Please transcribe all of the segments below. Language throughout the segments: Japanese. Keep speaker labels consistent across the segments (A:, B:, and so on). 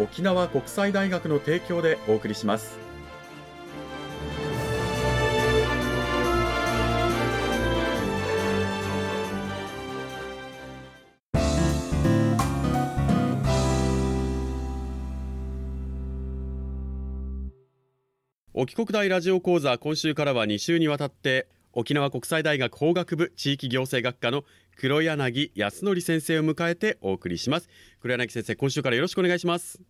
A: 沖縄国際大学の提供でお送りします。沖国大ラジオ講座今週からは2週にわたって沖縄国際大学法学部地域行政学科の黒柳康則先生を迎えてお送りします。黒柳先生今週からよろしくお願いします。よ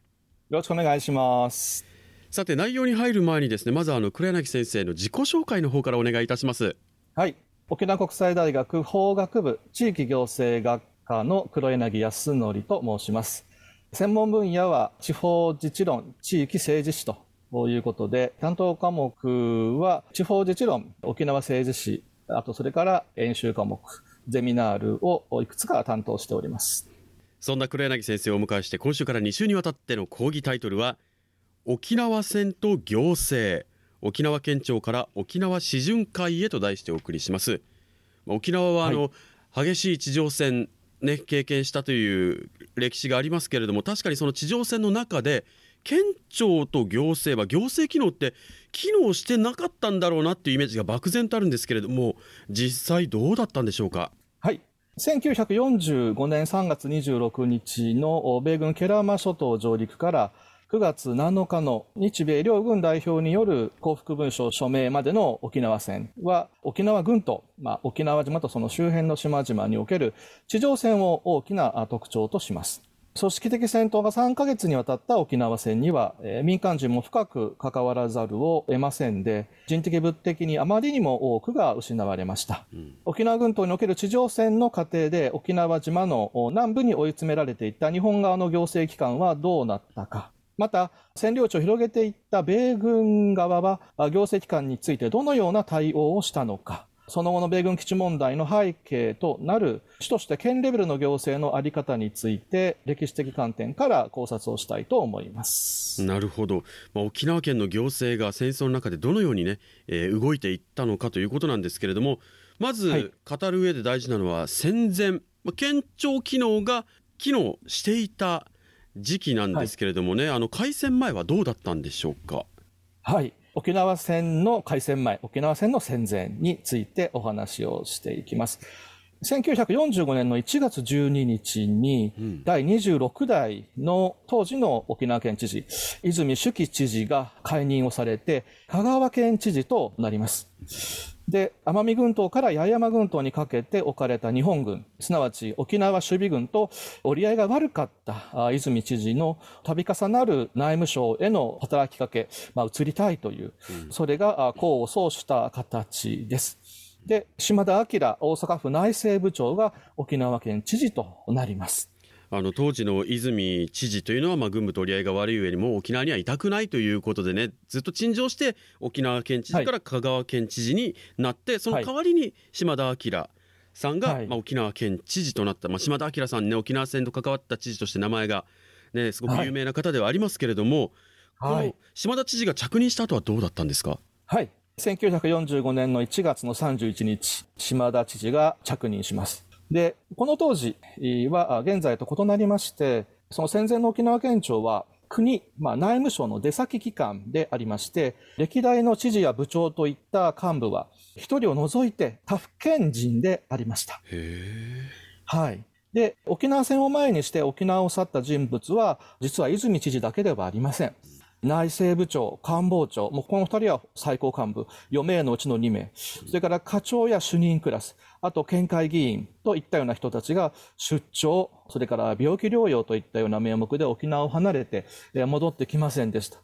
B: ろしくお願いします。
A: さて内容に入る前にですねまずあの黒柳先生の自己紹介の方からお願いいたします。
B: はい。沖縄国際大学法学部地域行政学科の黒柳康則と申します。専門分野は地方自治論地域政治史とということで、担当科目は地方自治論、沖縄政治史、あとそれから演習科目、ゼミナールをいくつか担当しております。
A: そんな黒柳先生をお迎えして今週から2週にわたっての講義タイトルは沖縄戦と行政沖縄県庁から沖縄市巡会へと題してお送りします沖縄はあの、はい、激しい地上戦ね経験したという歴史がありますけれども確かにその地上戦の中で県庁と行政は行政機能って機能してなかったんだろうなっていうイメージが漠然とあるんですけれども実際どうだったんでしょうか？
B: はい1945年3月26日の米軍ケラマ諸島上陸から9月7日の日米両軍代表による幸福文書署名までの沖縄戦は沖縄軍と、まあ、沖縄島とその周辺の島々における地上戦を大きな特徴とします。組織的戦闘が3ヶ月にわたった沖縄戦には、えー、民間人も深く関わらざるを得ませんで、人的物的にあまりにも多くが失われました。うん、沖縄軍島における地上戦の過程で沖縄島の南部に追い詰められていった日本側の行政機関はどうなったか。また、占領地を広げていった米軍側は、行政機関についてどのような対応をしたのか。その後の米軍基地問題の背景となる主として県レベルの行政の在り方について歴史的観点から考察をしたいと思います。
A: なるほど、まあ、沖縄県の行政が戦争の中でどのようにね、えー、動いていったのかということなんですけれどもまず語る上で大事なのは戦前、まあ、県庁機能が機能していた時期なんですけれどもね、はい、あの開戦前はどうだったんでしょうか？
B: はい沖縄戦の開戦前、沖縄戦の戦前についてお話をしていきます。1945年の1月12日に、第26代の当時の沖縄県知事、泉主樹知事が解任をされて、香川県知事となります。で、奄美群島から八重山群島にかけて置かれた日本軍、すなわち沖縄守備軍と折り合いが悪かった泉知事の度重なる内務省への働きかけ、まあ、移りたいという、それが功を奏した形です。で、島田明大阪府内政部長が沖縄県知事となります。
A: あの当時の泉知事というのは、まあ、軍部取り合いが悪い上にも沖縄にはいたくないということでねずっと陳情して沖縄県知事から香川県知事になって、はい、その代わりに島田明さんが、はい、まあ、沖縄県知事となった、まあ、島田明さんね沖縄戦と関わった知事として名前が、ね、すごく有名な方ではありますけれども、はい、この島田知事が着任した後はどうだったんですか？
B: はい。1945年の1月の31日島田知事が着任しますで、この当時は現在と異なりまして、その戦前の沖縄県庁は国、まあ、内務省の出先機関でありまして、歴代の知事や部長といった幹部は、一人を除いて他府県人でありました。はい。で、沖縄戦を前にして沖縄を去った人物は、実は泉知事だけではありません。内政部長、官房長、もうこの二人は最高幹部、4名のうちの2名、それから課長や主任クラス、あと県会議員といったような人たちが出張、それから病気療養といったような名目で沖縄を離れて戻ってきませんでした。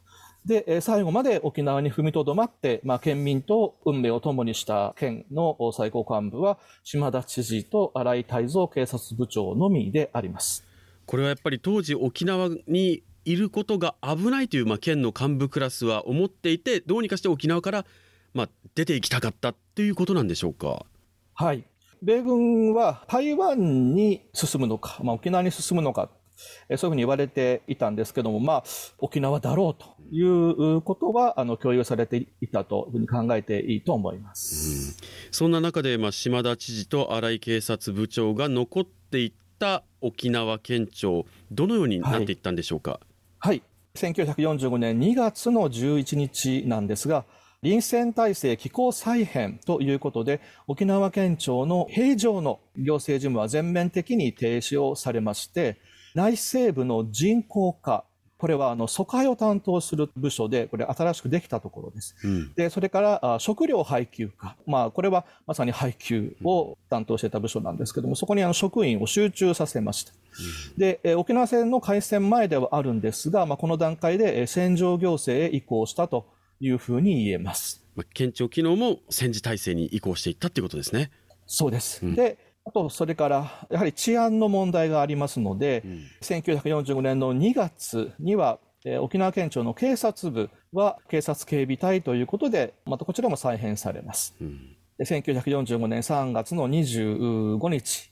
B: で、最後まで沖縄に踏みとどまって、まあ、県民と運命を共にした県の最高幹部は、島田知事と新井泰造警察部長のみであります。
A: これはやっぱり当時沖縄にいることが危ないという、まあ、県の幹部クラスは思っていて、どうにかして沖縄から、まあ、出ていきたかったということなんでしょうか？
B: はい。米軍は台湾に進むのか、まあ、沖縄に進むのか、そういうふうに言われていたんですけども、まあ、沖縄だろうということは、あの、共有されていたというふうに考えていいと思います。
A: うん、そんな中で、まあ、島田知事と新井警察部長が残っていった沖縄県庁、どのようになっていったんでしょうか？
B: はい、はい、1945年2月の11日なんですが、臨戦体制機構再編ということで、沖縄県庁の平常の行政事務は全面的に停止をされまして、内政部の人口化、これはあの疎開を担当する部署で、これ新しくできたところです。うん、で、それから食料配給課。まあ、これはまさに配給を担当していた部署なんですけども、そこにあの職員を集中させました。うん、で、沖縄戦の開戦前ではあるんですが、まあ、この段階で戦場行政へ移行したというふうに言えます。
A: 県庁機能も戦時体制に移行していったということですね。
B: そうです。うん、で、あと、それから、やはり治安の問題がありますので、うん、1945年の2月には、えー、沖縄県庁の警察部は警察警備隊ということで、またこちらも再編されます。うん、で1945年3月の25日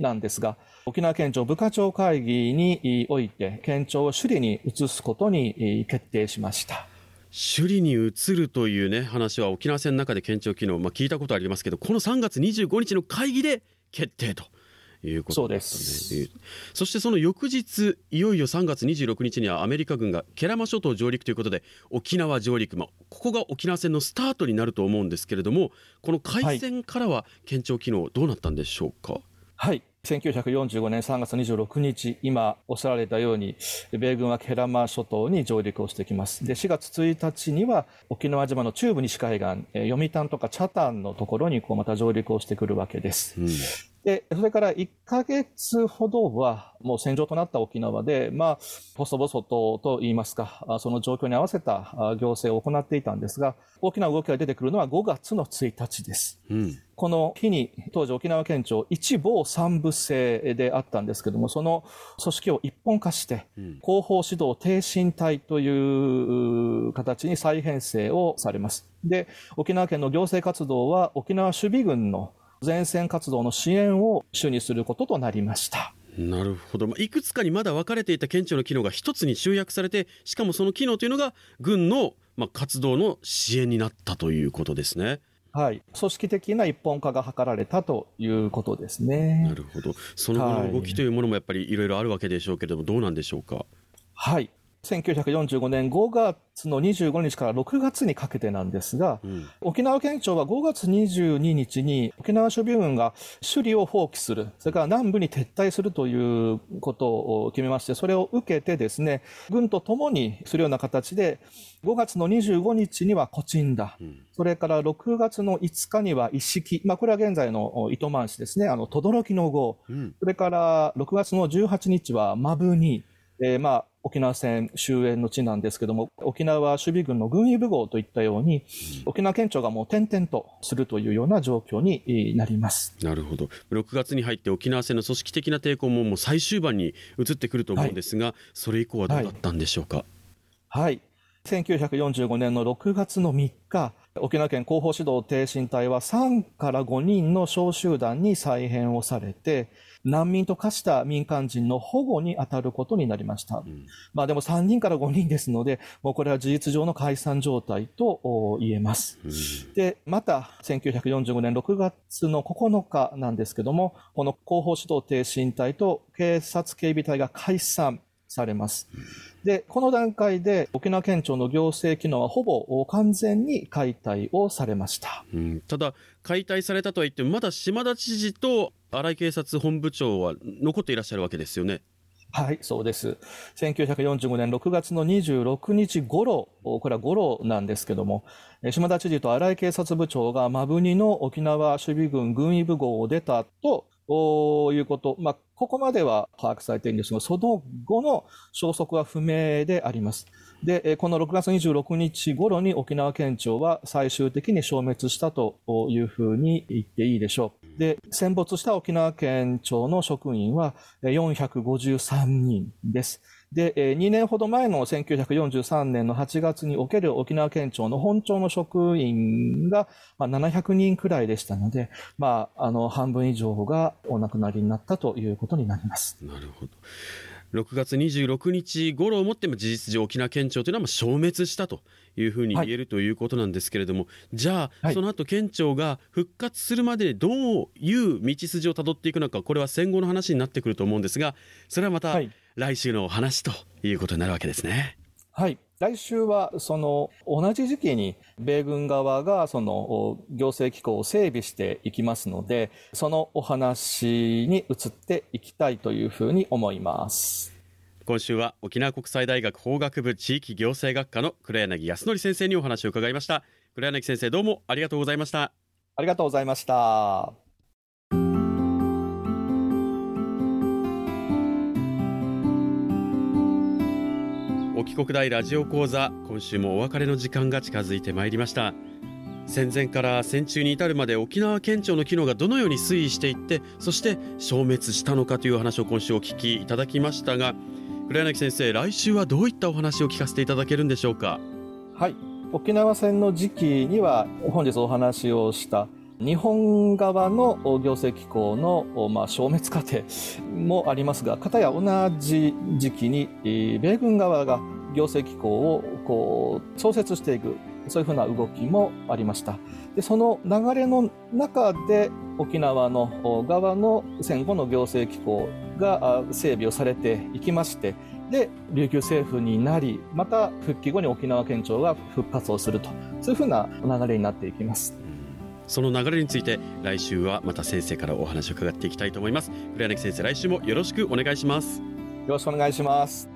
B: なんですが、沖縄県庁部課長会議において、県庁を首里に移すことに決定しました。
A: 首里に移るというね話は沖縄戦の中で県庁機能、まあ、聞いたことありますけどこの3月25日の会議で決定ということ
B: です、
A: ね、そしてその翌日いよいよ3月26日にはアメリカ軍が慶良間諸島上陸ということで沖縄上陸、まあ、ここが沖縄戦のスタートになると思うんですけれどもこの開戦からは県庁機能どうなったんでしょうか？
B: はい1945年3月26日、今おっしゃられたように、米軍はケラマ諸島に上陸をしてきます。で、4月1日には沖縄島の中部西海岸、読谷とか北谷のところにこうまた上陸をしてくるわけです。うんで、それから1ヶ月ほどはもう戦場となった沖縄で、まあ、細々とと言いますか、その状況に合わせた行政を行っていたんですが、大きな動きが出てくるのは5月の1日です。うん、この日に、当時沖縄県庁一防三部制であったんですけども、その組織を一本化して、広報指導挺身隊という形に再編成をされます。で、沖縄県の行政活動は沖縄守備軍の前線活動の支援を主にすることとなりました。
A: なるほど、まあ、いくつかにまだ分かれていた県庁の機能が一つに集約されてしかもその機能というのが軍の、まあ、活動の支援になったということですね。
B: はい、組織的な一本化が図られたということですね。
A: なるほど。その後の動きというものもやっぱりいろいろあるわけでしょうけれども、どうなんでしょうか？
B: はい。1945年5月の25日から6月にかけてなんですが、うん、沖縄県庁は5月22日に沖縄守備軍が首里を放棄する、それから南部に撤退するということを決めまして、それを受けてですね、軍と共にするような形で、5月の25日にはコチンダ、うん、それから6月の5日には一式、まあ、これは現在の糸満市ですね、あの、轟の号、うん、それから6月の18日はマブニ、えー、まあ、沖縄戦終焉の地なんですけども、沖縄守備軍の軍医部号といったように、沖縄県庁がもう転々とするというような状況になります。
A: なるほど。6月に入って沖縄戦の組織的な抵抗ももう最終盤に移ってくると思うんですが、はい、それ以降はどうだったんでしょうか？
B: はい、はい1945年の6月の3日、沖縄県広報指導挺身隊は3から5人の小集団に再編をされて、難民と化した民間人の保護に当たることになりました。うん、まあでも3人から5人ですので、もうこれは事実上の解散状態と言えます。うん、で、また1945年6月の9日なんですけども、この広報指導挺身隊と警察警備隊が解散されます。で、この段階で沖縄県庁の行政機能はほぼ完全に解体をされました。
A: うん、ただ、解体されたとは言っても、まだ島田知事と荒井警察本部長は残っていらっしゃるわけですよね？
B: はい、そうです。1945年6月の26日頃、これは頃なんですけども、島田知事と荒井警察部長が摩文仁の沖縄守備軍軍医部号を出たということ、まあ、ここまでは把握されているんですが、その後の消息は不明であります。で、この6月26日頃に沖縄県庁は最終的に消滅したというふうに言っていいでしょう。で、戦没した沖縄県庁の職員は453人です。で、2年ほど前の1943年の8月における沖縄県庁の本庁の職員が700人くらいでしたので、まあ、あの、半分以上がお亡くなりになったということになります。
A: なるほど。6月26日頃をもっても事実上沖縄県庁というのは消滅したというふうに言えるということなんですけれども、はい、じゃあ、はい、その後県庁が復活するまでどういう道筋をたどっていくのかこれは戦後の話になってくると思うんですがそれはまた来週の話ということになるわけですね。
B: はい来週はその同じ時期に米軍側がその行政機構を整備していきますので、そのお話に移っていきたいというふうに思います。
A: 今週は沖縄国際大学法学部地域行政学科の黒柳康則先生にお話を伺いました。黒柳先生どうもありがとうございました。
B: ありがとうございました。
A: 沖国大ラジオ講座今週もお別れの時間が近づいてまいりました。戦前から戦中に至るまで沖縄県庁の機能がどのように推移していってそして消滅したのかという話を今週お聞きいただきましたが黒柳先生来週はどういったお話を聞かせていただけるんでしょうか？
B: はい。沖縄戦の時期には本日お話をした日本側の行政機構の、まあ、消滅過程もありますが、かたや同じ時期に、米軍側が行政機構をこう創設していく、そういうふうな動きもありました。で、その流れの中で沖縄の側の戦後の行政機構が整備をされていきまして、で、琉球政府になり、また復帰後に沖縄県庁が復活をすると、そういうふうな流れになっていきます。
A: その流れについて来週はまた先生からお話を伺っていきたいと思います。黒柳先生来週もよろしくお願いします。よ
B: ろしくお願いします。